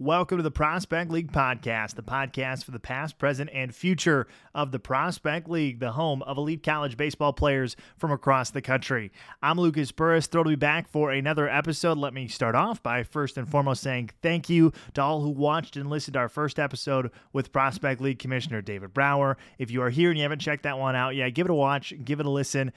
Welcome to the Prospect League podcast, the podcast for the past, present, and future of the Prospect League, the home of elite college baseball players from across the country. I'm Lucas Burris, thrilled to be back for another episode. Let me start off by first and foremost saying thank you to all who watched and listened to our first episode with Prospect League Commissioner David Brower. If you are here and you haven't checked that one out yet, give it a watch, give it a listen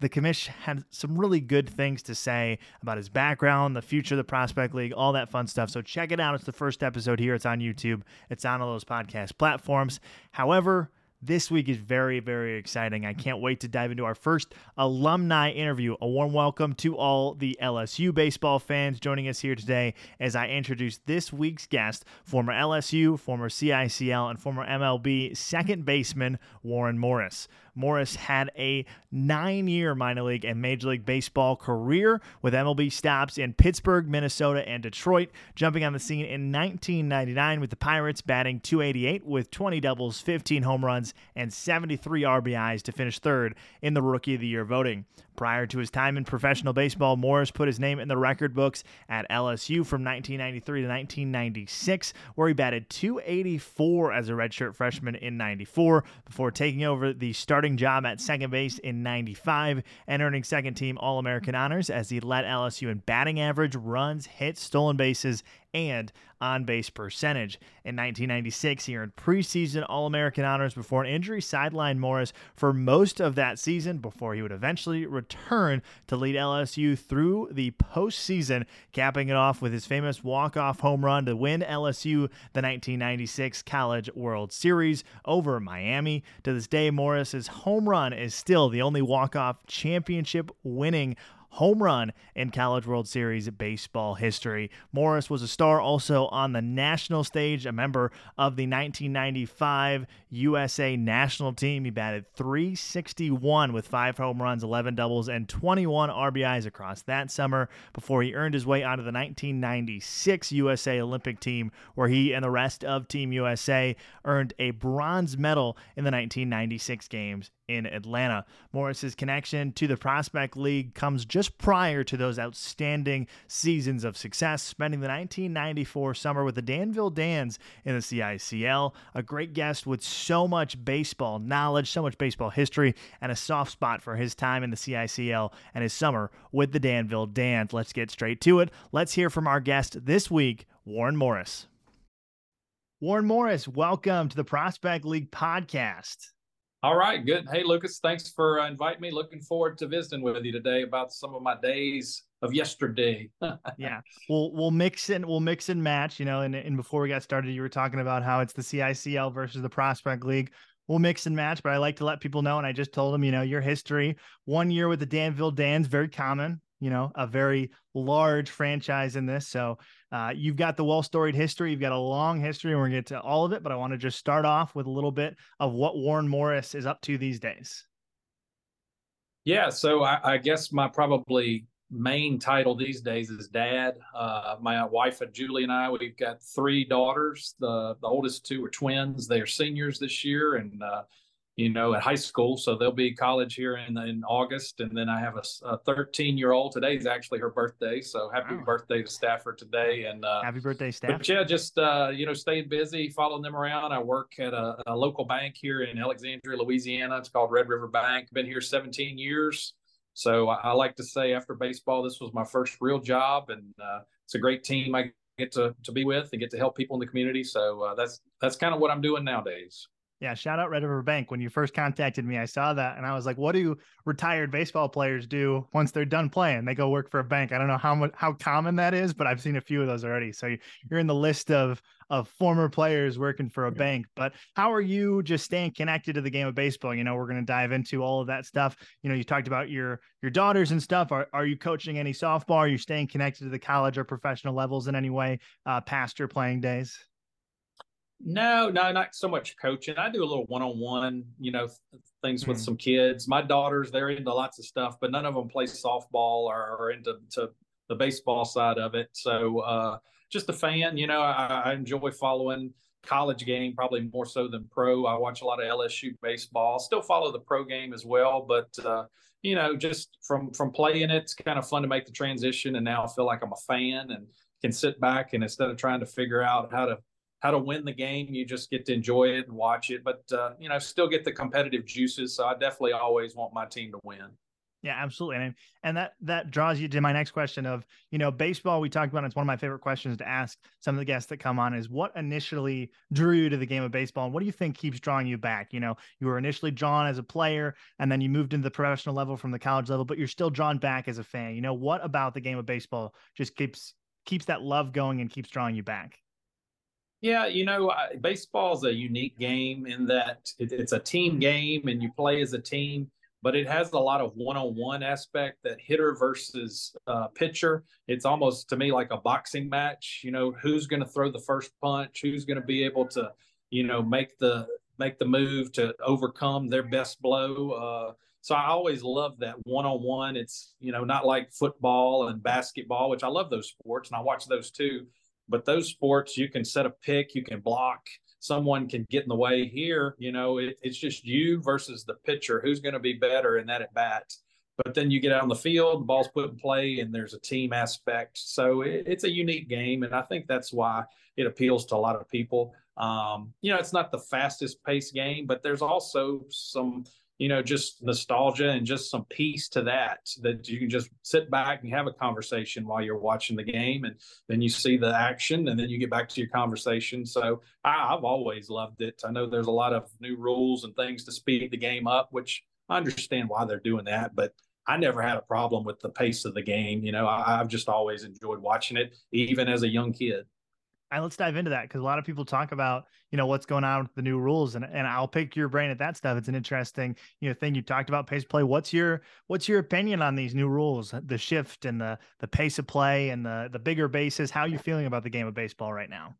the commish had some really good things to say about his background, the future of the Prospect League, all that fun stuff. So check it out. It's the first episode here. It's on YouTube. It's on all those podcast platforms. However, this week is very, very exciting. I can't wait to dive into our first alumni interview. A warm welcome to all the LSU baseball fans joining us here today as I introduce this week's guest, former LSU, former CICL, and former MLB second baseman Warren Morris. Morris had a nine year minor league and Major League Baseball career with MLB stops in Pittsburgh, Minnesota, and Detroit, jumping on the scene in 1999 with the Pirates batting 288 with 20 doubles, 15 home runs, and 73 RBIs to finish third in the Rookie of the Year voting. Prior to his time in professional baseball, Morris put his name in the record books at LSU from 1993 to 1996, where he batted 284 as a redshirt freshman in 94 before taking over the starting job at second base in 95 and earning second team All American honors as he led LSU in batting average, runs, hits, stolen bases, and on base percentage. In 1996, he earned preseason All American honors before an injury sidelined Morris for most of that season before he would eventually return to lead LSU through the postseason, capping it off with his famous walk off home run to win LSU the 1996 College World Series over Miami. To this day, Morris's home run is still the only walk off championship winning home run in College World Series baseball history. Morris was a star also on the national stage, a member of the 1995 USA national team. He batted 361 with five home runs, 11 doubles, and 21 RBIs across that summer before he earned his way onto the 1996 USA Olympic team, where he and the rest of Team USA earned a bronze medal in the 1996 games in Atlanta. Morris's connection to the Prospect League comes just prior to those outstanding seasons of success, spending the 1994 summer with the Danville Dans in the CICL. A great guest with so much baseball knowledge, so much baseball history, and a soft spot for his time in the CICL and his summer with the Danville Dans. Let's get straight to it. Let's hear from our guest this week, Warren Morris. Warren Morris, welcome to the Prospect League podcast. All right, good. Hey, Lucas, thanks for uh, inviting me. Looking forward to visiting with you today about some of my days of yesterday. yeah, we'll we'll mix and we'll mix and match. You know, and and before we got started, you were talking about how it's the CICL versus the Prospect League. We'll mix and match, but I like to let people know, and I just told them, you know, your history. One year with the Danville Dans, very common. You know, a very large franchise in this. So uh, you've got the well storied history. You've got a long history, and we're going to get to all of it. But I want to just start off with a little bit of what Warren Morris is up to these days. Yeah. So I, I guess my probably main title these days is dad. Uh, my wife and Julie and I, we've got three daughters. The, the oldest two are twins. They are seniors this year. And, uh, you know, at high school. So they'll be college here in in August, and then I have a 13 year old. Today is actually her birthday, so happy wow. birthday to Stafford today! And uh, happy birthday, Stafford. But yeah, just uh, you know, staying busy, following them around. I work at a, a, local bank here in Alexandria, Louisiana. It's called Red River Bank. Been here 17 years. So I, I like to say, after baseball, this was my first real job, and uh, it's a great team I get to to be with and get to help people in the community. So uh, that's that's kind of what I'm doing nowadays. Yeah, shout out Red River Bank. When you first contacted me, I saw that and I was like, what do retired baseball players do once they're done playing? They go work for a bank. I don't know how much how common that is, but I've seen a few of those already. So you're in the list of of former players working for a bank. But how are you just staying connected to the game of baseball? You know, we're going to dive into all of that stuff. You know, you talked about your your daughters and stuff. Are are you coaching any softball? Are you staying connected to the college or professional levels in any way uh, past your playing days? No, no, not so much coaching. I do a little one-on-one, you know, things with mm. some kids. My daughters, they're into lots of stuff, but none of them play softball or, or into to the baseball side of it. So, uh, just a fan, you know, I, I, enjoy following college game probably more so than pro. I watch a lot of LSU baseball. Still follow the pro game as well, but uh, you know, just from from playing it, it's kind of fun to make the transition. And now I feel like I'm a fan and can sit back and instead of trying to figure out how to how to win the game, you just get to enjoy it and watch it. But uh, you know, still get the competitive juices. So I definitely always want my team to win. Yeah, absolutely. And and that that draws you to my next question of, you know, baseball we talked about it's one of my favorite questions to ask some of the guests that come on is what initially drew you to the game of baseball and what do you think keeps drawing you back? You know, you were initially drawn as a player and then you moved into the professional level from the college level, but you're still drawn back as a fan. You know, what about the game of baseball just keeps keeps that love going and keeps drawing you back? Yeah, you know, baseball is a unique game in that it, it's a team game and you play as a team but it has a lot of one-on-one aspect that hitter versus uh, pitcher. It's almost to me like a boxing match you know who's going to throw the first punch who's going to be able to you know make the make the move to overcome their best blow uh, so i always love that one-on-one. It's you know not like football and basketball which i love those sports and i watch those too but those sports you can set a pick you can block someone can get in the way here. You know, it, it's just you versus the pitcher. Who's going to be better in that at bat? But then you get out on the field, the ball's put in play, and there's a team aspect. So it, it's a unique game, and I think that's why it appeals to a lot of people. Um, you know, it's not the fastest paced game, but there's also some you know, just nostalgia and just some peace to that, that you can just sit back and have a conversation while you're watching the game. And then you see the action and then you get back to your conversation. So I, have always loved it. I know there's a lot of new rules and things to speed the game up, which I understand why they're doing that. But I never had a problem with the pace of the game. You know, I, I've just always enjoyed watching it, even as a young kid. And let's dive into that because a lot of people talk about you know what's going on with the new rules and and I'll pick your brain at that stuff. It's an interesting you know thing you talked about pace play. What's your what's your opinion on these new rules, the shift and the the pace of play and the the bigger bases? How are you feeling about the game of baseball right now?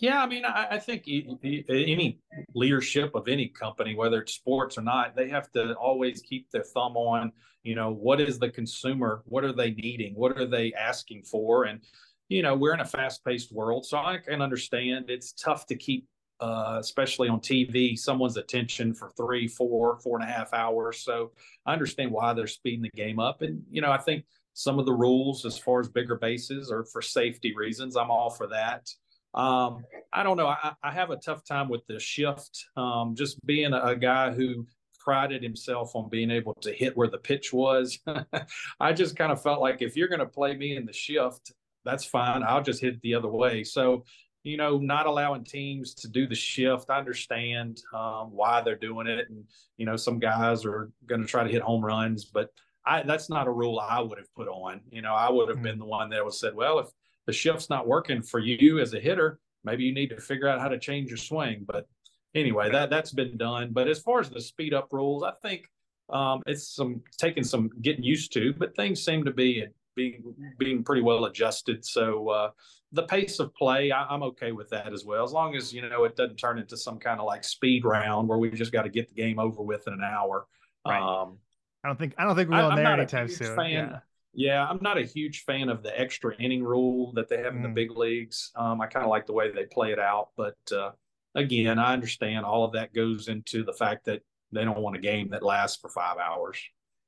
Yeah, I mean, I, I think any leadership of any company, whether it's sports or not, they have to always keep their thumb on, you know, what is the consumer? What are they needing? What are they asking for? And you know, we're in a fast paced world. So I can understand it's tough to keep, uh, especially on TV, someone's attention for three, four, four and a half hours. So I understand why they're speeding the game up. And, you know, I think some of the rules as far as bigger bases are for safety reasons. I'm all for that. Um, I don't know. I, I, have a tough time with the shift. Um, just being a, a guy who prided himself on being able to hit where the pitch was. I just kind of felt like if you're going to play me in the shift, that's fine. I'll just hit the other way. So, you know, not allowing teams to do the shift. I understand um, why they're doing it, and you know, some guys are going to try to hit home runs, but I, that's not a rule I would have put on. You know, I would have mm-hmm. been the one that would said, well, if the shift's not working for you as a hitter, maybe you need to figure out how to change your swing. But anyway, that that's been done. But as far as the speed up rules, I think um, it's some taking some getting used to, but things seem to be being being pretty well adjusted. So uh, the pace of play, I, am okay with that as well, as long as you know it doesn't turn into some kind of like speed round where we just got to get the game over with in an hour. Right. Um, I don't think I don't think we're going there anytime soon. Fan, yeah. yeah. I'm not a huge fan of the extra inning rule that they have in the mm. big leagues. Um, I kind of like the way they play it out, but uh, again, I understand all of that goes into the fact that they don't want a game that lasts for five hours.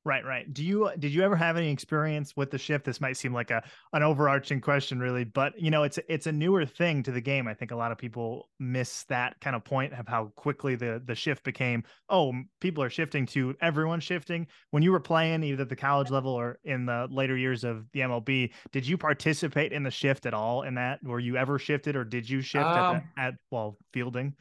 Right, right. Do you did you ever have any experience with the shift? This might seem like a an overarching question, really, but you know, it's it's a newer thing to the game. I think a lot of people miss that kind of point of how quickly the the shift became. Oh, people are shifting to everyone shifting. When you were playing either at the college level or in the later years of the MLB, did you participate in the shift at all? In that, were you ever shifted, or did you shift um, at, the, at well fielding?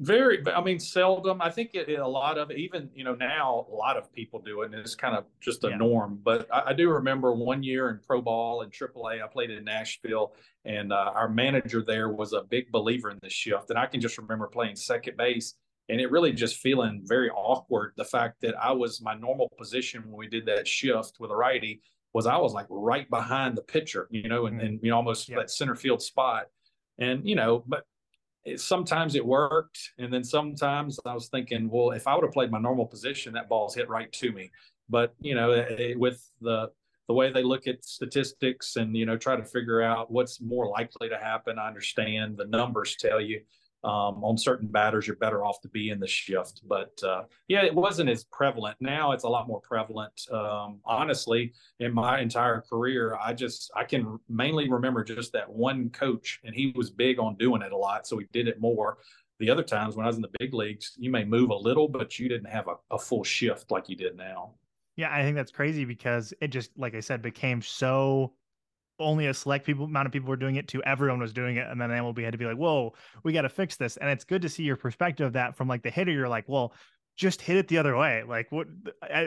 Very, I mean, seldom. I think it, a lot of even you know now a lot of people do it, and it's kind of just a yeah. norm. But I, I, do remember one year in pro ball and AAA, I played in Nashville, and uh, our manager there was a big believer in this shift. And I can just remember playing second base, and it really just feeling very awkward. The fact that I was my normal position when we did that shift with a righty was I was like right behind the pitcher, you know, and, mm-hmm. and you know almost yeah. that center field spot. And you know, but it, sometimes it worked, and then sometimes I was thinking, well, if I would have played my normal position, that ball's hit right to me. But you know, it, with the the way they look at statistics and you know try to figure out what's more likely to happen, I understand the numbers tell you. Um, on certain batters, you're better off to be in the shift. But uh, yeah, it wasn't as prevalent. Now it's a lot more prevalent. Um, honestly, in my entire career, I just I can mainly remember just that one coach, and he was big on doing it a lot, so he did it more. The other times when I was in the big leagues, you may move a little, but you didn't have a, a full shift like you did now. Yeah, I think that's crazy because it just, like I said, became so only a select people amount of people were doing it to everyone was doing it and then MLB had to be like whoa we got to fix this and it's good to see your perspective of that from like the hitter you're like well just hit it the other way. Like what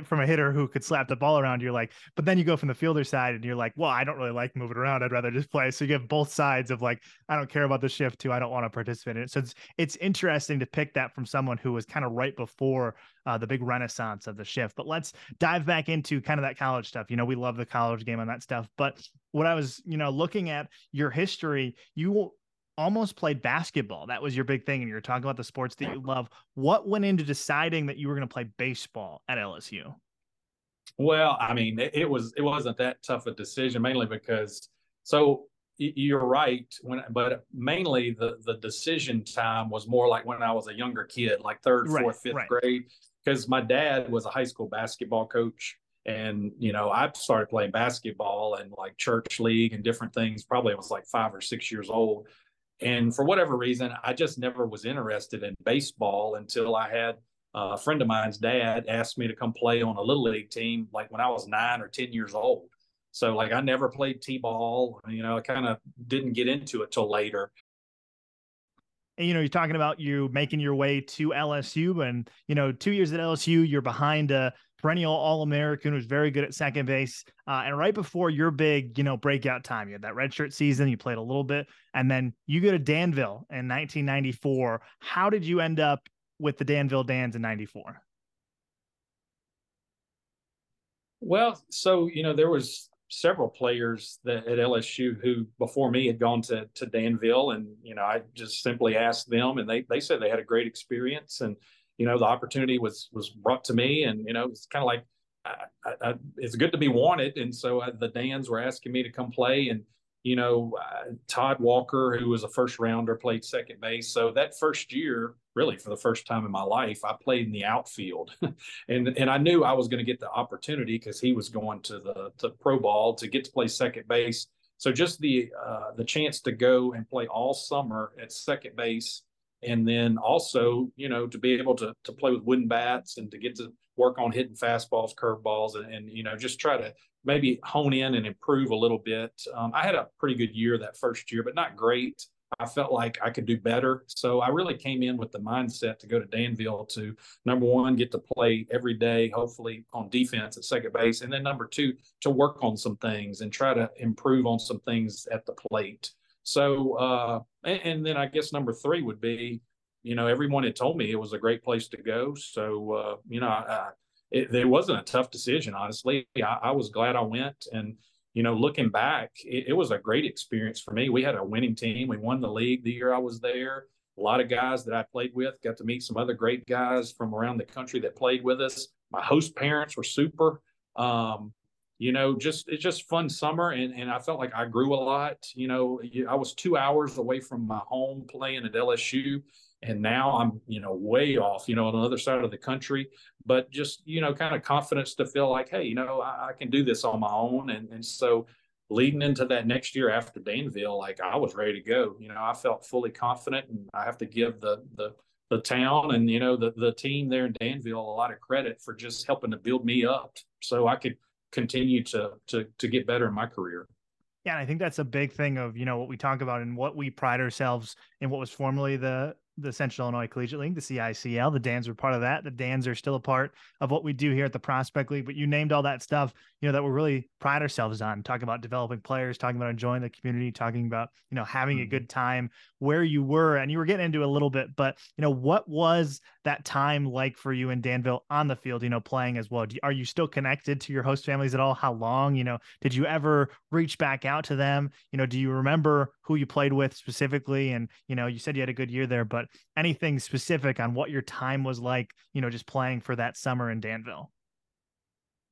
from a hitter who could slap the ball around, you're like, but then you go from the fielder side and you're like, well, I don't really like moving around. I'd rather just play. So you have both sides of like, I don't care about the shift too. I don't want to participate in it. So it's it's interesting to pick that from someone who was kind of right before uh, the big renaissance of the shift. But let's dive back into kind of that college stuff. You know, we love the college game and that stuff. But what I was, you know, looking at your history, you almost played basketball. That was your big thing. And you're talking about the sports that you love. What went into deciding that you were going to play baseball at LSU? Well, I mean, it, it, was it wasn't that tough a decision, mainly because so you're right when but mainly the the decision time was more like when I was a younger kid, like third, right, fourth, fifth right. grade, because my dad was a high school basketball coach. And, you know, I started playing basketball and like church league and different things. Probably I was like five or six years old. And for whatever reason, I just never was interested in baseball until I had uh, a friend of mine's dad asked me to come play on a little league team, like when I was nine or 10 years old. So, like, I never played T ball. You know, I kind of didn't get into it till later. And, you know, you're talking about you making your way to LSU, and you know, two years at LSU, you're behind a perennial All American who's very good at second base. Uh, and right before your big, you know, breakout time, you had that redshirt season, you played a little bit, and then you go to Danville in 1994. How did you end up with the Danville Dans in 94? Well, so you know, there was several players that at LSU who before me had gone to to Danville, and you know, I just simply asked them, and they they said they had a great experience, and you know, the opportunity was was brought to me, and you know, it's kind of like I, I, it's good to be wanted, and so uh, the Dans were asking me to come play, and you know, uh, Todd Walker, who was a first rounder, played second base. So that first year, really for the first time in my life, I played in the outfield, and and I knew I was going to get the opportunity because he was going to the to pro ball to get to play second base. So just the uh, the chance to go and play all summer at second base and then also you know to be able to to play with wooden bats and to get to work on hitting fastballs curveballs and, and you know just try to maybe hone in and improve a little bit. Um, i had a pretty good year that first year but not great. I felt like i could do better. So i really came in with the mindset to go to danville to number one get to play every day hopefully on defense at second base and then number two to work on some things and try to improve on some things at the plate so, uh, and, and, then I guess number three would be, you know, everyone had told me it was a great place to go. So, uh, you know, I, it, it, wasn't a tough decision, honestly. I, I, was glad I went. And, you know, looking back, it, it, was a great experience for me. We had a winning team. We won the league the year I was there. A lot of guys that I played with got to meet some other great guys from around the country that played with us. My host parents were super. Um, you know, just it's just fun summer, and and I felt like I grew a lot. You know, I was two hours away from my home playing at LSU, and now I'm you know way off, you know, on the other side of the country. But just you know, kind of confidence to feel like, hey, you know, I, I can do this on my own, and and so leading into that next year after Danville, like I was ready to go. You know, I felt fully confident, and I have to give the the the town and you know the the team there in Danville a lot of credit for just helping to build me up so I could continue to to to get better in my career. Yeah, and I think that's a big thing of you know what we talk about and what we pride ourselves in. What was formerly the the Central Illinois Collegiate League, the CICL. The Dans were part of that. The Dans are still a part of what we do here at the Prospect League. But you named all that stuff, you know, that we really pride ourselves on. Talking about developing players, talking about enjoying the community, talking about you know having a mm-hmm. good time where you were, and you were getting into a little bit. But you know, what was that time like for you in Danville on the field? You know, playing as well. You, are you still connected to your host families at all? How long? You know, did you ever reach back out to them? You know, do you remember who you played with specifically? And you know, you said you had a good year there, but anything specific on what your time was like, you know, just playing for that summer in Danville?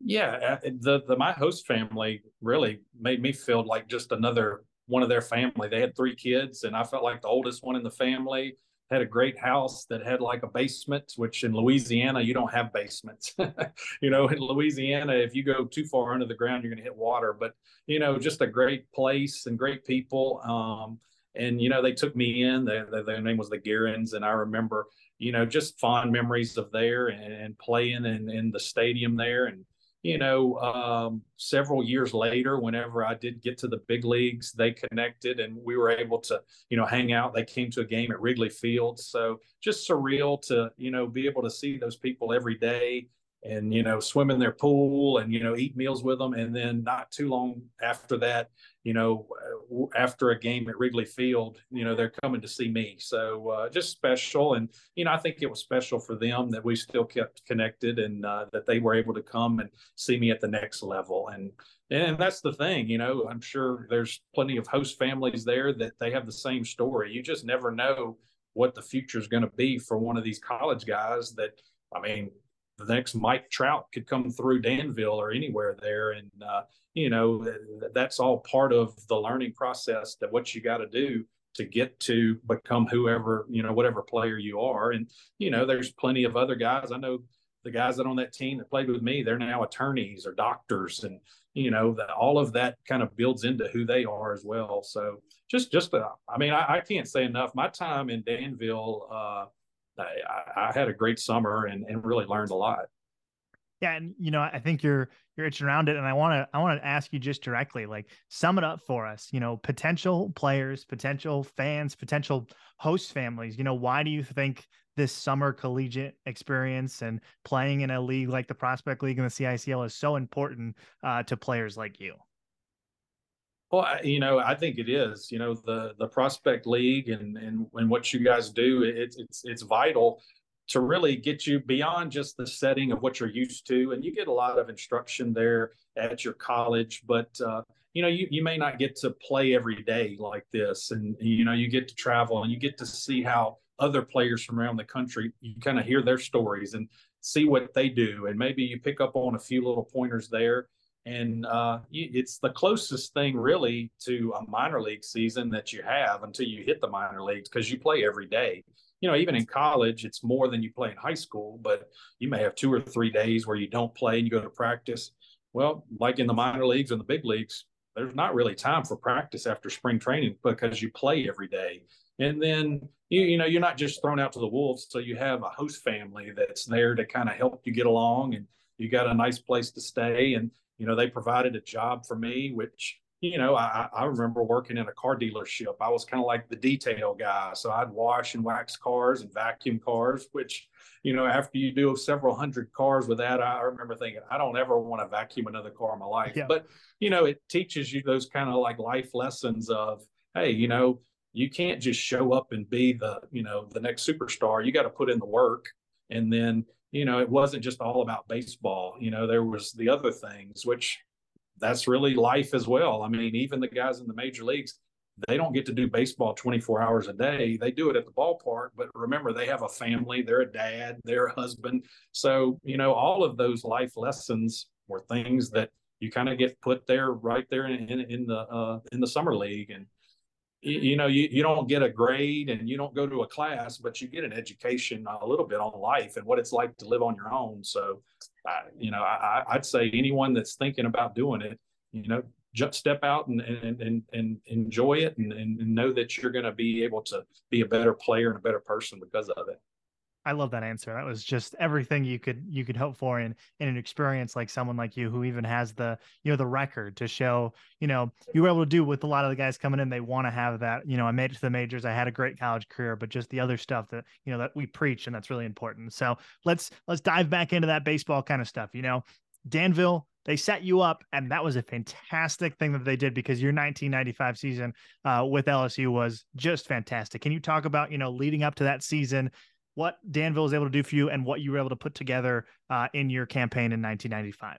Yeah, the the my host family really made me feel like just another one of their family. They had three kids, and I felt like the oldest one in the family. Had a great house that had like a basement, which in Louisiana, you don't have basements. you know, in Louisiana, if you go too far under the ground, you're going to hit water. But, you know, just a great place and great people. Um, and, you know, they took me in. Their, their name was the Gearens. And I remember, you know, just fond memories of there and, and playing in, in the stadium there. And, you know, um, several years later, whenever I did get to the big leagues, they connected and we were able to, you know, hang out. They came to a game at Wrigley Field. So just surreal to, you know, be able to see those people every day and you know swim in their pool and you know eat meals with them. And then not too long after that you know after a game at wrigley field you know they're coming to see me. So uh, just special. And you know i think it was special for them that we still kept connected and uh, that they were able to come and see me at the next level. And and that's the thing you know i'm sure there's plenty of host families there that they have the same story. You just never know what the future is going to be for one of these college guys that i mean the next Mike Trout could come through Danville or anywhere there. And, uh, you know, that's all part of the learning process that what you got to do to get to become whoever, you know, whatever player you are. And, you know, there's plenty of other guys. I know the guys that on that team that played with me, they're now attorneys or doctors. And, you know, that all of that kind of builds into who they are as well. So just, just, uh, I mean, I, I can't say enough. My time in Danville, uh, I, I had a great summer and, and really learned a lot. Yeah, and you know, I think you're you're itching around it, and I want to I want to ask you just directly, like, sum it up for us. You know, potential players, potential fans, potential host families. You know, why do you think this summer collegiate experience and playing in a league like the Prospect League and the CICL is so important uh, to players like you? Well, you know, I think it is. You know, the the prospect league and and and what you guys do, it's it's it's vital to really get you beyond just the setting of what you're used to, and you get a lot of instruction there at your college, but uh, you know, you you may not get to play every day like this, and you know, you get to travel and you get to see how other players from around the country, you kind of hear their stories and see what they do, and maybe you pick up on a few little pointers there and uh, it's the closest thing really to a minor league season that you have until you hit the minor leagues because you play every day. You know even in college it's more than you play in high school but you may have two or three days where you don't play and you go to practice. Well like in the minor leagues and the big leagues there's not really time for practice after spring training because you play every day. And then you, you know you're not just thrown out to the wolves so you have a host family that's there to kind of help you get along and you got a nice place to stay. And you know, they provided a job for me, which, you know, I, I remember working in a car dealership. I was kind of like the detail guy. So I'd wash and wax cars and vacuum cars, which, you know, after you do several hundred cars with that, I remember thinking, I don't ever want to vacuum another car in my life. Yeah. But, you know, it teaches you those kind of like life lessons of, hey, you know, you can't just show up and be the, you know, the next superstar. You got to put in the work. And then, you know, it wasn't just all about baseball. You know, there was the other things, which that's really life as well. I mean, even the guys in the major leagues, they don't get to do baseball 24 hours a day. They do it at the ballpark, but remember, they have a family, they're a dad, they're a husband. So, you know, all of those life lessons were things that you kind of get put there right there in, in, in the uh, in the summer league and you know you, you don't get a grade and you don't go to a class but you get an education a little bit on life and what it's like to live on your own. So you know I, i'd say anyone that's thinking about doing it you know just step out and and and, and enjoy it and, and know that you're going to be able to be a better player and a better person because of it I love that answer. That was just everything you could you could hope for in in an experience like someone like you who even has the you know the record to show you know you were able to do with a lot of the guys coming in. They want to have that you know I made it to the majors. I had a great college career, but just the other stuff that you know that we preach and that's really important. So let's let's dive back into that baseball kind of stuff. You know, Danville they set you up, and that was a fantastic thing that they did because your 1995 season uh, with LSU was just fantastic. Can you talk about you know leading up to that season? What Danville was able to do for you and what you were able to put together uh, in your campaign in 1995.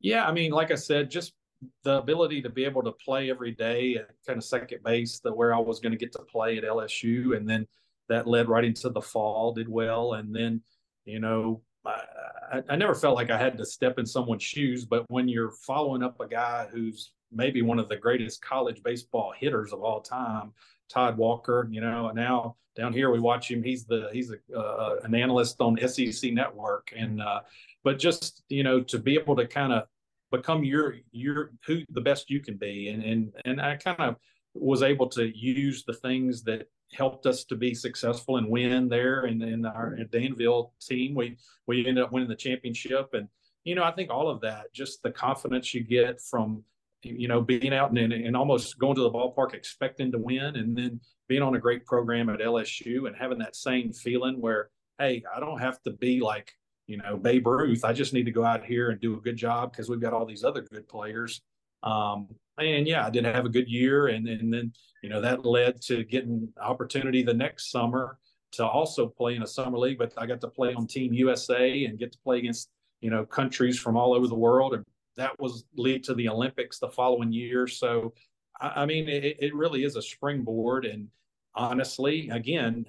Yeah, I mean, like I said, just the ability to be able to play every day at kind of second base, the where I was going to get to play at LSU, and then that led right into the fall. Did well, and then you know, I, I never felt like I had to step in someone's shoes, but when you're following up a guy who's maybe one of the greatest college baseball hitters of all time, Todd Walker. You know, and now down here we watch him. He's the he's a, uh, an analyst on SEC Network, and uh, but just you know to be able to kind of become your your who the best you can be, and and and I kind of was able to use the things that helped us to be successful and win there in, in our Danville team. We we ended up winning the championship and you know, I think all of that, just the confidence you get from, you know, being out and, and almost going to the ballpark expecting to win and then being on a great program at LSU and having that same feeling where, hey, I don't have to be like, you know, Babe Ruth. I just need to go out here and do a good job because we've got all these other good players. Um, and yeah, I did have a good year. And, and then, you know, that led to getting opportunity the next summer to also play in a summer league, but I got to play on Team USA and get to play against you know, countries from all over the world. And that was lead to the Olympics the following year. So, I, I mean, it, it, really is a springboard. And honestly, again,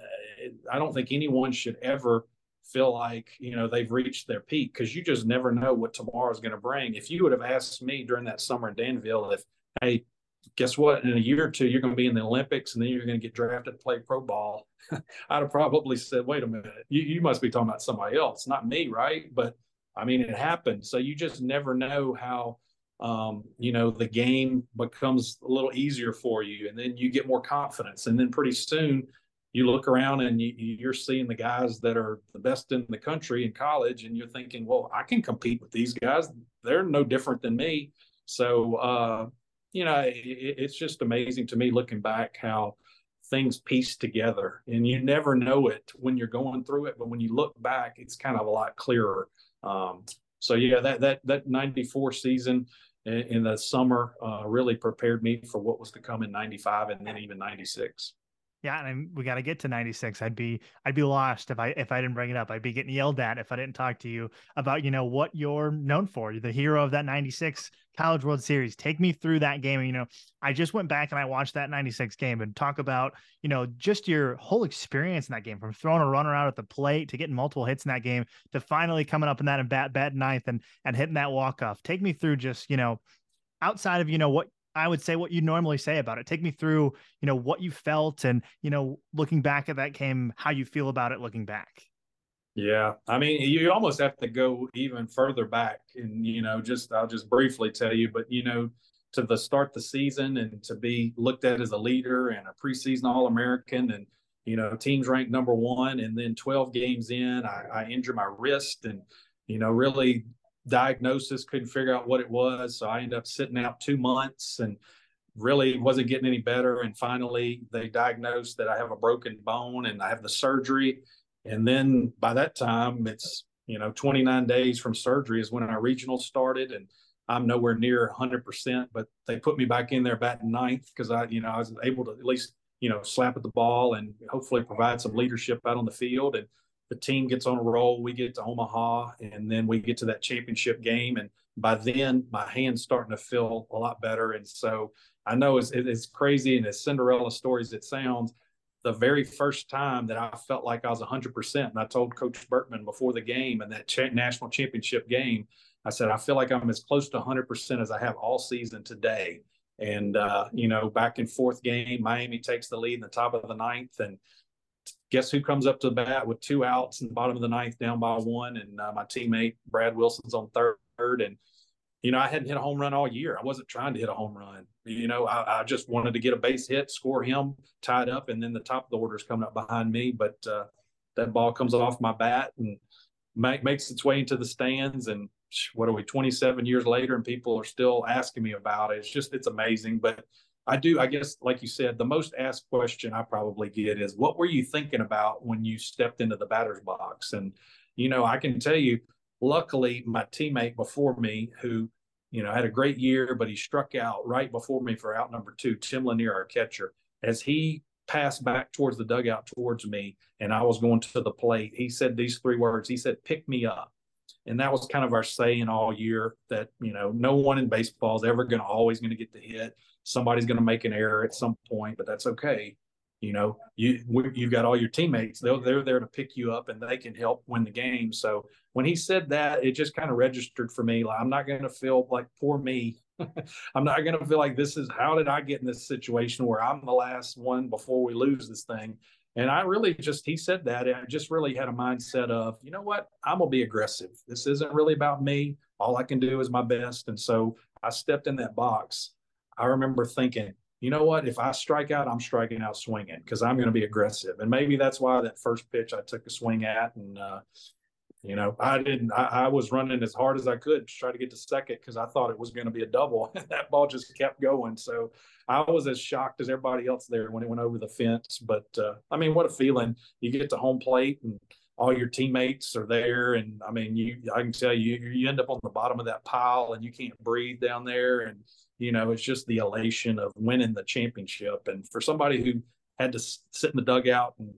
I don't think anyone should ever feel like, you know, they've reached their peak because you just never know what tomorrow is going to bring. If you would have asked me during that summer in Danville, if, hey, guess what? In a year or two, you're going to be in the Olympics and then you're going to get drafted to play pro ball. I'd have probably said, wait a minute, you, you must be talking about somebody else, not me, right? But I mean, it happened. So you just never know how, um, you know, the game becomes a little easier for you, and then you get more confidence, and then pretty soon you look around and you, you're seeing the guys that are the best in the country in college, and you're thinking, well, I can compete with these guys. They're no different than me. So, uh, you know, it, it's just amazing to me looking back how things piece together and you never know it when you're going through it but when you look back it's kind of a lot clearer um, so yeah, that that that '94 season in, in, the summer uh, really prepared me for what was to come in '95 and then even '96. Yeah, and we got to get to 96. I'd be I'd be lost if I if I didn't bring it up. I'd be getting yelled at if I didn't talk to you about, you know, what you're known for. You're the hero of that 96 College World Series. Take me through that game. You know, I just went back and I watched that 96 game and talk about, you know, just your whole experience in that game from throwing a runner out at the plate to getting multiple hits in that game to finally coming up in that and bat bat ninth and and hitting that walk off. Take me through just, you know, outside of, you know, what I would say what you normally say about it. Take me through, you know, what you felt and, you know, looking back at that game, how you feel about it looking back. Yeah. I mean, you almost have to go even further back and, you know, just, I'll just briefly tell you, but, you know, to the start the season and to be looked at as a leader and a preseason All American and, you know, teams ranked number one. And then 12 games in, I, I injured my wrist and, you know, really diagnosis, couldn't figure out what it was. So I ended up sitting out two months and really wasn't getting any better. And finally, they diagnosed that I have a broken bone and I have the surgery. And then by that time, it's, you know, 29 days from surgery is when our regional started. And I'm nowhere near 100%, but they put me back in there batting ninth because I, you know, I was able to at least, you know, slap at the ball and hopefully provide some leadership out on the field. And the team gets on a roll. We get to Omaha, and then we get to that championship game. And by then, my hand's starting to feel a lot better. And so I know it's, crazy and as Cinderella story as it sounds, the very first time that I felt like I was 100%, and I told Coach Bertman before the game and that cha- national championship game, I said, I feel like I'm as close to 100% as I have all season today. And, uh, you know, back and forth game, Miami takes the lead in the top of the ninth. And guess who comes up to the bat with two outs in the bottom of the ninth, down by one, and uh, my teammate Brad Wilson's on third, and you know I hadn't hit a home run all year. I wasn't trying to hit a home run. You know, I, I just wanted to get a base hit, score him, tied up, and then the top of the order is coming up behind me. But uh, that ball comes off my bat and make, makes its way into the stands. And what are we, 27 years later, and people are still asking me about it. It's just it's amazing. But I do, I guess, like you said, the most asked question I probably get is, what were you thinking about when you stepped into the batter's box? And, you know, I can tell you, luckily, my teammate before me, who, you know, had a great year, but he struck out right before me for out number two, Tim Lanier, our catcher, as he passed back towards the dugout towards me and I was going to the plate, he said these three words. He said, pick me up. And that was kind of our saying all year that, you know, no one in baseball is ever going to always going to get the hit somebody's going to make an error at some point, but that's okay. You know, you you've got all your teammates; they're they're there to pick you up, and they can help win the game. So when he said that, it just kind of registered for me. Like I'm not going to feel like poor me I'm not going to feel like this is how did I get in this situation where I'm the last one before we lose this thing. And I really just, he said that. I just really had a mindset of, you know what? I'm going to be aggressive. This isn't really about me. All I can do is my best. And so I stepped in that box. I remember thinking, you know what? If I strike out, I'm striking out swinging because I'm going to be aggressive. And maybe that's why that first pitch I took a swing at and, uh, you know, I didn't. I, I, was running as hard as I could to try to get to second because I thought it was going to be a double, and that ball just kept going. So I was as shocked as everybody else there when it went over the fence. But uh, I mean, what a feeling! You get to home plate and all your teammates are there, and I mean, you. I can tell you, you end up on the bottom of that pile, and you can't breathe down there, and you know, it's just the elation of winning the championship. And for somebody who had to sit in the dugout and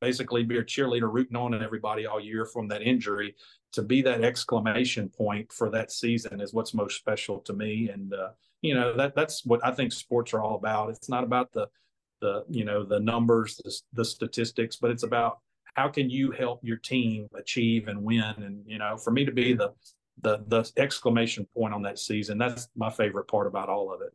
basically be a cheerleader rooting on everybody all year from that injury to be that exclamation point for that season is what's most special to me and uh, you know that that's what i think sports are all about it's not about the the you know the numbers the, the statistics but it's about how can you help your team achieve and win and you know for me to be the the the exclamation point on that season that's my favorite part about all of it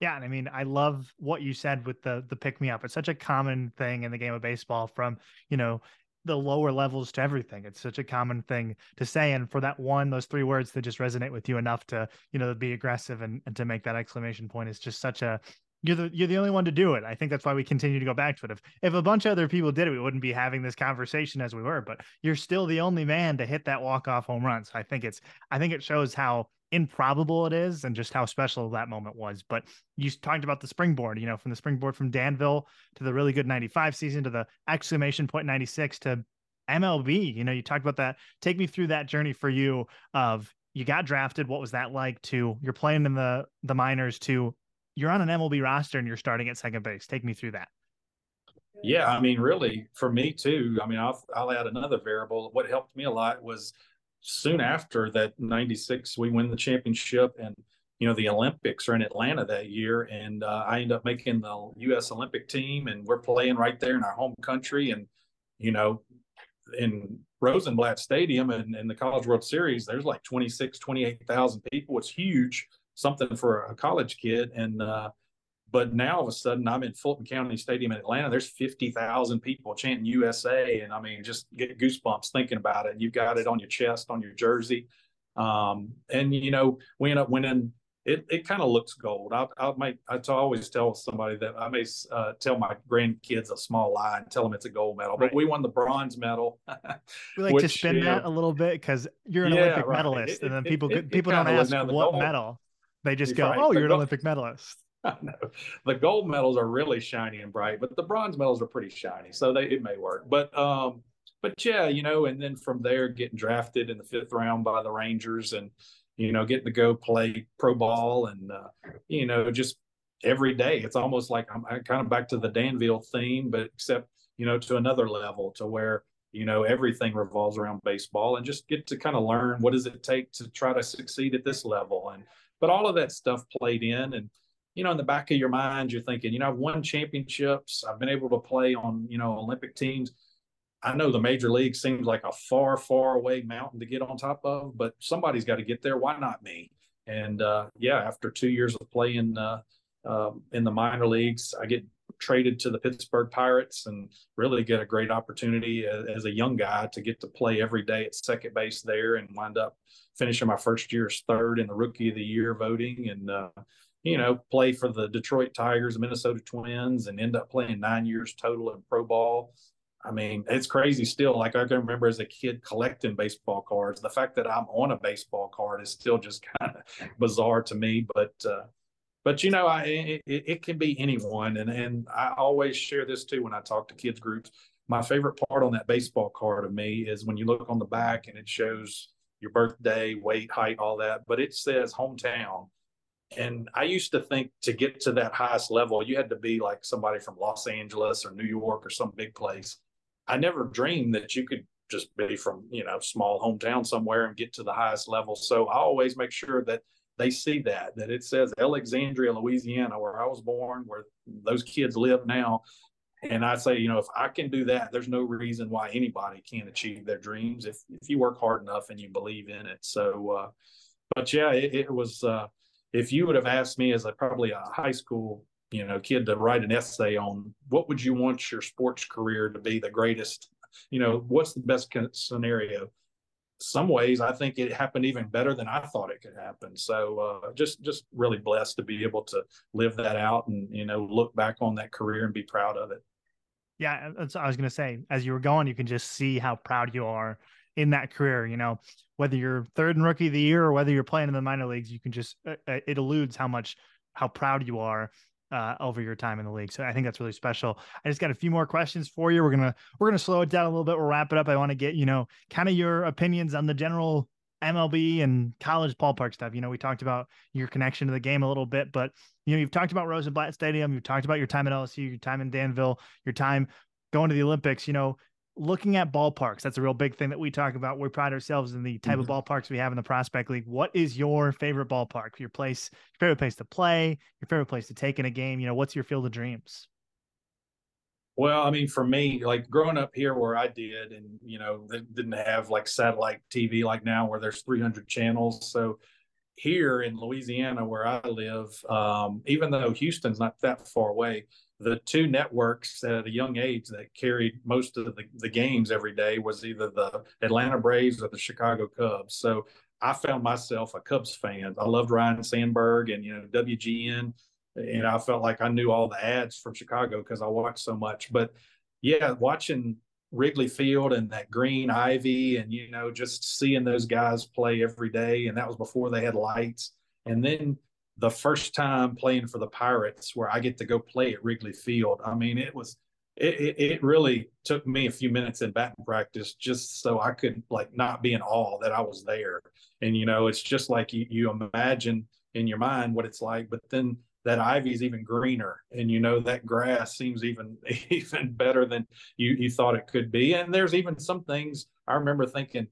yeah, and I mean, I love what you said with the the pick me up. It's such a common thing in the game of baseball from, you know, the lower levels to everything. It's such a common thing to say. And for that one, those three words to just resonate with you enough to, you know, be aggressive and, and to make that exclamation point is just such a you're the you're the only one to do it. I think that's why we continue to go back to it. If if a bunch of other people did it, we wouldn't be having this conversation as we were. But you're still the only man to hit that walk off home run. So I think it's I think it shows how improbable it is and just how special that moment was. But you talked about the springboard, you know, from the springboard from Danville to the really good 95 season to the exclamation point 96 to MLB. You know, you talked about that. Take me through that journey for you of you got drafted. What was that like to you're playing in the the minors to you're on an MLB roster and you're starting at second base. Take me through that. Yeah, I mean, really, for me too. I mean, I'll, I'll add another variable. What helped me a lot was soon after that 96 we win the championship and you know the olympics are in atlanta that year and uh, i end up making the us olympic team and we're playing right there in our home country and you know in rosenblatt stadium and in the college world series there's like 26 28000 people it's huge something for a college kid and uh, but now all of a sudden, I'm in Fulton County Stadium in Atlanta. There's 50,000 people chanting USA. And I mean, just get goosebumps thinking about it. You've got it on your chest, on your jersey. Um, and, you know, we end up winning. It, it kind of looks gold. I, I might, I always tell somebody that I may uh, tell my grandkids a small lie and tell them it's a gold medal, right. but we won the bronze medal. we like which, to spin that know, a little bit because you're an yeah, Olympic right. medalist, it, and then people it, people don't ask what gold, medal. They just go, right. "Oh, you're an Olympic medalist." no, the gold medals are really shiny and bright, but the bronze medals are pretty shiny, so they it may work. But um, but yeah, you know, and then from there, getting drafted in the fifth round by the Rangers, and you know, getting to go play pro ball, and uh, you know, just every day, it's almost like I'm, I'm kind of back to the Danville theme, but except you know, to another level, to where you know everything revolves around baseball, and just get to kind of learn what does it take to try to succeed at this level, and but all of that stuff played in, and you know, in the back of your mind, you're thinking, you know, I've won championships. I've been able to play on, you know, Olympic teams. I know the major league seems like a far, far away mountain to get on top of, but somebody's got to get there. Why not me? And uh, yeah, after two years of playing uh, uh, in the minor leagues, I get traded to the Pittsburgh Pirates and really get a great opportunity as, as, a young guy to get to play every day at second base there and wind up finishing my first year as third in the Rookie of the Year voting. And uh, you know, play for the Detroit Tigers, Minnesota Twins, and end up playing nine years total in pro ball. I mean, it's crazy still. Like I can remember as a kid collecting baseball cards. The fact that I'm on a baseball card is still just kind of bizarre to me. But uh, but you know, I it, it, can be anyone, and and I always share this too when I talk to kids groups. My favorite part on that baseball card of me is when you look on the back and it shows your birthday, weight, height, all that, but it says hometown. And I used to think to get to that highest level, you had to be like somebody from Los Angeles or New York or some big place. I never dreamed that you could just be from, you know, small hometown somewhere and get to the highest level. So I always make sure that they see that, that it says Alexandria, Louisiana, where I was born, where those kids live now. And I say, you know, if I can do that, there's no reason why anybody can't achieve their dreams if, if you work hard enough and you believe in it. So, uh, but yeah, it, it was, uh, if you would have asked me as a probably a high school you know kid to write an essay on what would you want your sports career to be the greatest you know what's the best scenario some ways i think it happened even better than i thought it could happen. So uh, just just really blessed to be able to live that out and you know look back on that career and be proud of it. Yeah that's i was going to say as you were going you can just see how proud you are in that career you know whether you're third and rookie of the year or whether you're playing in the minor leagues you can just uh, uh it eludes how much how proud you are uh, over your time in the league. So I think that's really special. I just got a few more questions for you. We're gonna we're gonna slow it down a little bit. We'll wrap it up. I want to get you know kind of your opinions on the general MLB and college ballpark stuff. You know, we talked about your connection to the game a little bit, but you know, you've talked about Rosenblatt Stadium. You've talked about your time at LSU, your time in Danville, your time going to the Olympics. You know, looking at ballparks, that's a real big thing that we talk about. We pride ourselves in the type mm-hmm. of ballparks we have in the prospect league. What is your favorite ballpark? Your place, your favorite place to play, your favorite place to take in a game? You know, what's your field of dreams? Well, I mean, for me, like growing up here where I did, and you know, they didn't have like satellite TV like now where there's 300 channels. So here in Louisiana, where I live, um, even though Houston's not that far away, the two networks at a young age that carried most of the, the games every day was either the Atlanta Braves or the Chicago Cubs. So I found myself a Cubs fan. I loved Ryne Sandberg and you know WGN, and I felt like I knew all the ads from Chicago because I watched so much. But yeah, watching Wrigley Field and that green ivy, and you know just seeing those guys play every day, and that was before they had lights. And then the first time playing for the Pirates where I get to go play at Wrigley Field. I mean, it was it, it, really took me a few minutes in batting practice just so I could like not be in awe that I was there. And you know, it's just like you, you imagine in your mind what it's like, but then that ivy is even greener, and you know that grass seems even even better than you you thought it could be. And there's even some things I remember thinking,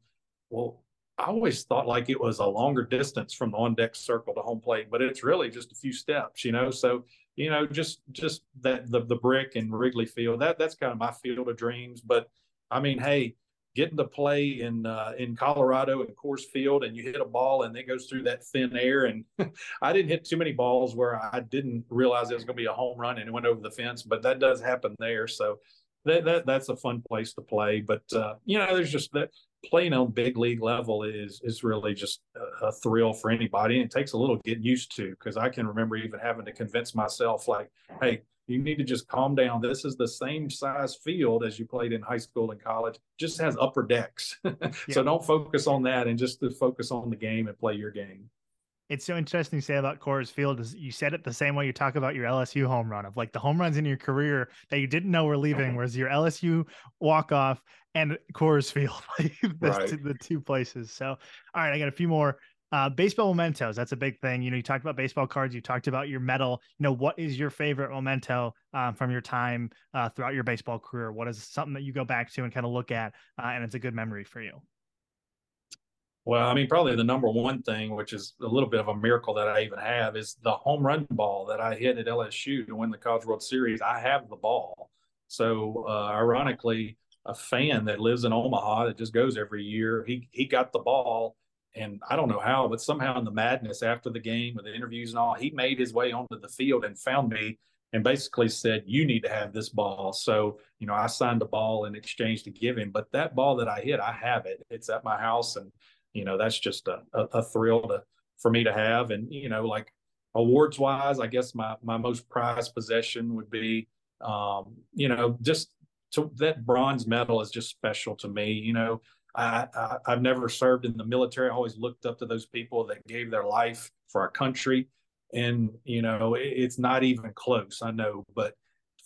well, I always thought like it was a longer distance from the on deck circle to home plate, but it's really just a few steps, you know. So you know, just just that the the brick and Wrigley Field that that's kind of my field of dreams. But I mean, hey, getting to play in uh, in Colorado in Coors Field and you hit a ball and it goes through that thin air and I didn't hit too many balls where I didn't realize it was going to be a home run and it went over the fence, but that does happen there. So that, that that's a fun place to play. But uh, you know, there's just that playing on big league level is is really just a, a thrill for anybody, and it takes a little getting used to. Because I can remember even having to convince myself, like, hey, you need to just calm down. This is the same size field as you played in high school and college, just has upper decks. yeah. So don't focus on that and just to focus on the game and play your game it's so interesting to say about Coors Field is you said it the same way you talk about your LSU home run of like the home runs in your career that you didn't know were leaving, whereas your LSU walk off and Coors Field, the, right. the two places. So, all right, I got a few more. Uh, baseball mementos, that's a big thing. You know, you talked about baseball cards, you talked about your medal. You know, what is your favorite memento um, from your time uh, throughout your baseball career? What is something that you go back to and kind of look at, uh, and it's a good memory for you? Well, I mean, probably the number one thing, which is a little bit of a miracle that I even have, is the home run ball that I hit at LSU to win the College World Series. I have the ball. So, uh, ironically, a fan that lives in Omaha that just goes every year, he he got the ball, and I don't know how, but somehow in the madness after the game with the interviews and all, he made his way onto the field and found me and basically said, "You need to have this ball." So, you know, I signed a ball in exchange to give him, but that ball that I hit, I have it. It's at my house and you know that's just a, a, a thrill to for me to have. And you know like awards wise i guess my my most prized possession would be um you know just to, that bronze medal is just special to me you know. I, I i've never served in the military. I always looked up to those people that gave their life for our country. And you know it, it's not even close i know but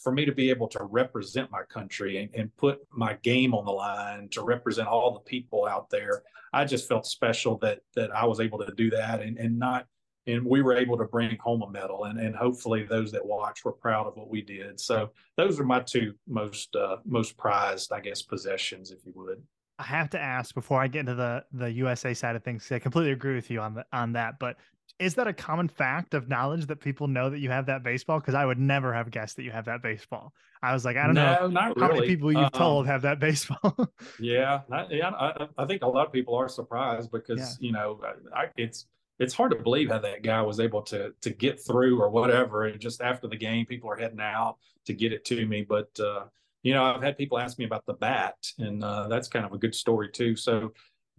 for me to be able to represent my country and, and, put my game on the line to represent all the people out there, I just felt special that that I was able to do that and, and not and we were able to bring home a medal and, and hopefully those that watch were proud of what we did. So those are my two most uh, most prized, I guess, possessions, if you would. I have to ask before I get into the the USA side of things. I completely agree with you on the on that, but is that a common fact of knowledge that people know that you have that baseball? Because I would never have guessed that you have that baseball. I was like, I don't no, know not how really. many people you've um, told have that baseball. yeah, not, yeah. I, I, think a lot of people are surprised because yeah. you know I, it's it's hard to believe how that guy was able to to get through or whatever. And just after the game, people are heading out to get it to me. But uh, you know, I've had people ask me about the bat, and uh, that's kind of a good story too. So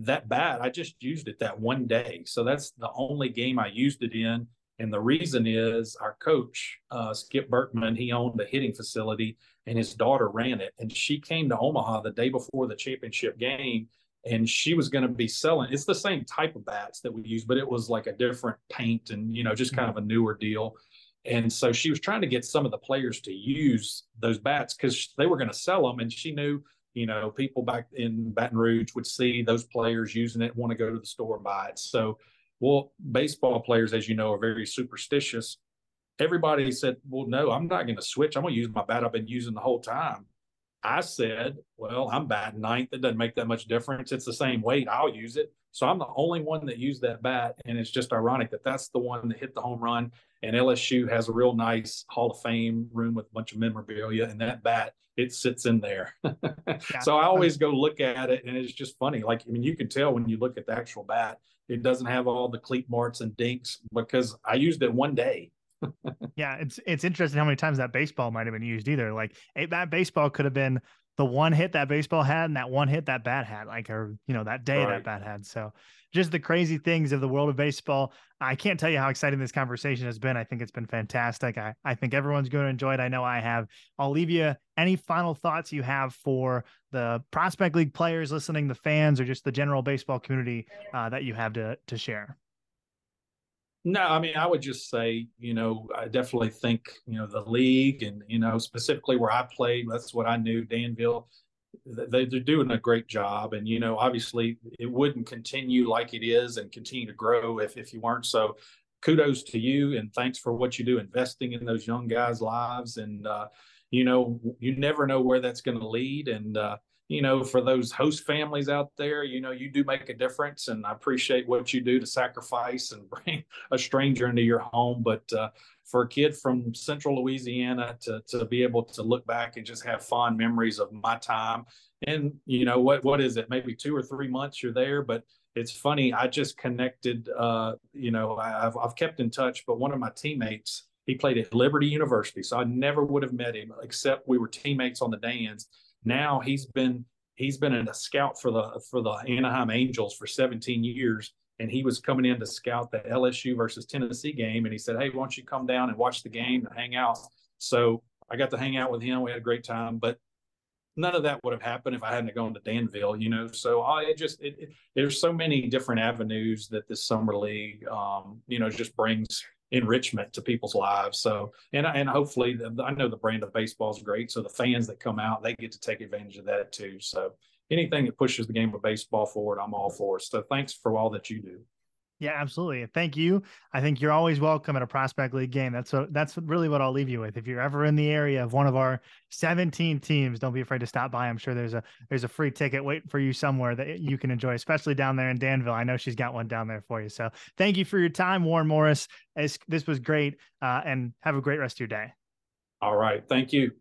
that bat, I just used it that one day. So that's the only game I used it in. And the reason is our coach, uh, Skip Bertman, he owned a hitting facility and his daughter ran it. And she came to Omaha the day before the championship game and she was going to be selling it's the same type of bats that we use but it was like a different paint and you know just kind of a newer deal and so she was trying to get some of the players to use those bats because they were going to sell them and she knew you know people back in baton rouge would see those players using it want to go to the store and buy it so well baseball players as you know are very superstitious everybody said well no i'm not going to switch i'm going to use my bat i've been using the whole time I said, well, I'm batting ninth. It doesn't make that much difference. It's the same weight. I'll use it. So I'm the only one that used that bat. And it's just ironic that that's the one that hit the home run. And LSU has a real nice Hall of Fame room with a bunch of memorabilia. And that bat, it sits in there. yeah. So I always go look at it. And it's just funny. Like, I mean, you can tell when you look at the actual bat, it doesn't have all the cleat marks and dinks because I used it one day yeah, it's it's interesting how many times that baseball might have been used either. Like that baseball could have been the one hit that baseball had and that one hit that bat had, like or you know, that day right. that bat had. So just the crazy things of the world of baseball. I can't tell you how exciting this conversation has been. I think it's been fantastic. I, I think everyone's going to enjoy it. I know I have. I'll leave you any final thoughts you have for the prospect league players listening, the fans, or just the general baseball community uh, that you have to to share. No, I mean, I would just say, you know, I definitely think, you know, the league and, you know, specifically where I played, that's what I knew, Danville, they, they're doing a great job. And, you know, obviously it wouldn't continue like it is and continue to grow if, if you weren't. So kudos to you and thanks for what you do investing in those young guys' lives. And, uh, you know, you never know where that's going to lead. And, uh, you know, for those host families out there, you know, you do make a difference, and I appreciate what you do to sacrifice and bring a stranger into your home. But uh, for a kid from Central Louisiana to to be able to look back and just have fond memories of my time, and you know what what is it? Maybe two or three months you're there, but it's funny. I just connected. Uh, you know, I've I've kept in touch, but one of my teammates. He played at Liberty University, so I never would have met him except we were teammates on the Dans now he's been he's been a scout for the for the Anaheim Angels for 17 years, and he was coming in to scout the LSU versus Tennessee game, and he said, "Hey, why don't you come down and watch the game and hang out?" So I got to hang out with him. We had a great time, but none of that would have happened if I hadn't gone to Danville, you know. So I it just it, it, there's so many different avenues that this summer league, um, you know, just brings enrichment to people's lives. So, and and hopefully, the, I know the brand of baseball is great. So the fans that come out, they get to take advantage of that too. So anything that pushes the game of baseball forward, I'm all for. So thanks for all that you do. Yeah, absolutely. Thank you. I think you're always welcome at a prospect league game. That's what that's really what I'll leave you with. If you're ever in the area of one of our 17 teams, don't be afraid to stop by. I'm sure there's a there's a free ticket waiting for you somewhere that you can enjoy, especially down there in Danville. I know she's got one down there for you. So thank you for your time, Warren Morris. This was great, uh, and have a great rest of your day. All right. Thank you.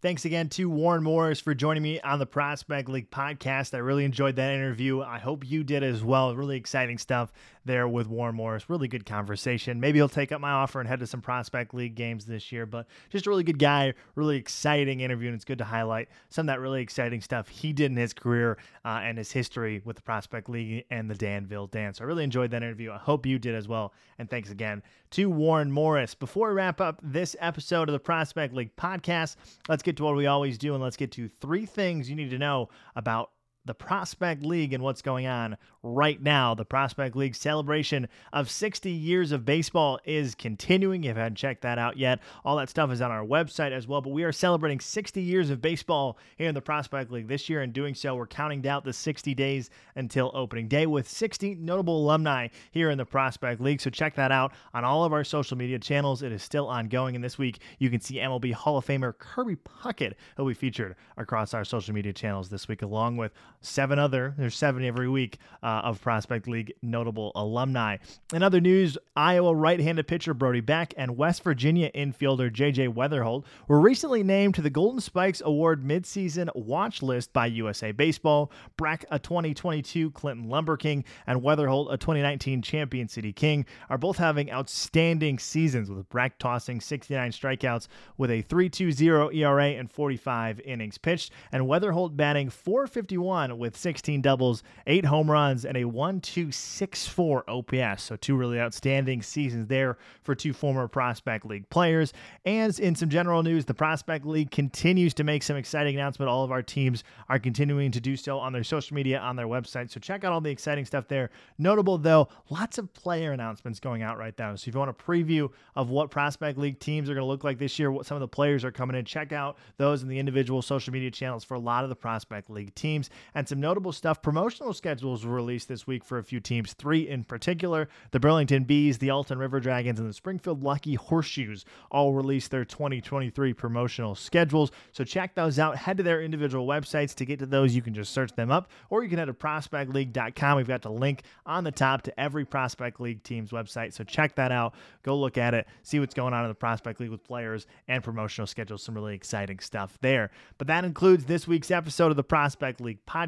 Thanks again to Warren Morris for joining me on the Prospect League podcast. I really enjoyed that interview. I hope you did as well. Really exciting stuff there with Warren Morris. Really good conversation. Maybe he'll take up my offer and head to some Prospect League games this year, but just a really good guy, really exciting interview. And it's good to highlight some of that really exciting stuff he did in his career uh, and his history with the Prospect League and the Danville Dans. I really enjoyed that interview. I hope you did as well. And thanks again to Warren Morris. Before we wrap up this episode of the Prospect League podcast, let's get to what we always do and let's get to three things you need to know about the Prospect League and what's going on right now. The Prospect League celebration of 60 years of baseball is continuing. If you haven't checked that out yet, all that stuff is on our website as well. But we are celebrating 60 years of baseball here in the Prospect League this year. In doing so, we're counting down the 60 days until opening day with 60 notable alumni here in the Prospect League. So check that out on all of our social media channels. It is still ongoing. And this week, you can see MLB Hall of Famer Kirby Puckett, who'll be featured across our social media channels this week, along with seven other, there's seven every week uh, of Prospect League notable alumni. In other news, Iowa right handed pitcher Brody Beck and West Virginia infielder J.J. Wetherholt were recently named to the Golden Spikes Award midseason watch list by USA Baseball. Beck, a 2022 Clinton Lumber King, and Wetherholt, a 2019 Champion City King, are both having outstanding seasons, with Beck tossing 69 strikeouts with a 3.20 ERA and 45 innings pitched, and Wetherholt batting 451 with 16 doubles, 8 home runs, and a 1.264 OPS. So, two really outstanding seasons there for two former Prospect League players. And in some general news, the Prospect League continues to make some exciting announcements. All of our teams are continuing to do so on their social media, on their website. So, check out all the exciting stuff there. Notable, though, lots of player announcements going out right now. So, if you want a preview of what Prospect League teams are going to look like this year, what some of the players are coming in, check out those in the individual social media channels for a lot of the Prospect League teams and some notable stuff. Promotional schedules were released this week for a few teams, three in particular the Burlington Bees, the Alton River Dragons, and the Springfield Lucky Horseshoes all released their 2023 promotional schedules. So check those out. Head to their individual websites to get to those. You can just search them up, or you can head to prospectleague.com. We've got the link on the top to every Prospect League team's website. So check that out. Go look at it, see what's going on in the Prospect League with players and promotional schedules. Some really exciting stuff there. But that includes this week's episode of the Prospect League podcast.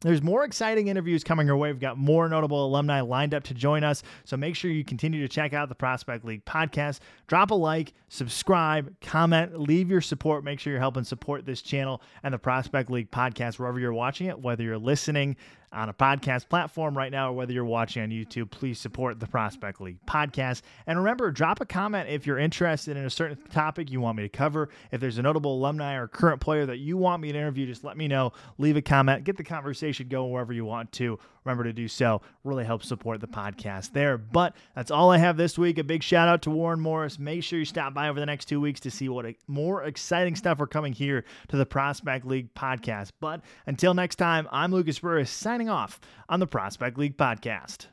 There's more exciting interviews coming our way. We've got more notable alumni lined up to join us. So make sure you continue to check out the Prospect League podcast. Drop a like, subscribe, comment, leave your support. Make sure you're helping support this channel and the Prospect League podcast wherever you're watching it, whether you're listening on a podcast platform right now or whether you're watching on YouTube, please support the Prospect League podcast. And remember, drop a comment if you're interested in a certain topic you want me to cover. If there's a notable alumni or current player that you want me to interview, just let me know. Leave a comment, get the conversation going wherever you want to. Remember to do so. Really helps support the podcast there. But that's all I have this week. A big shout out to Warren Morris. Make sure you stop by over the next two weeks to see what more exciting stuff are coming here to the Prospect League podcast. But until next time, I'm Lucas Burris signing off on the Prospect League podcast.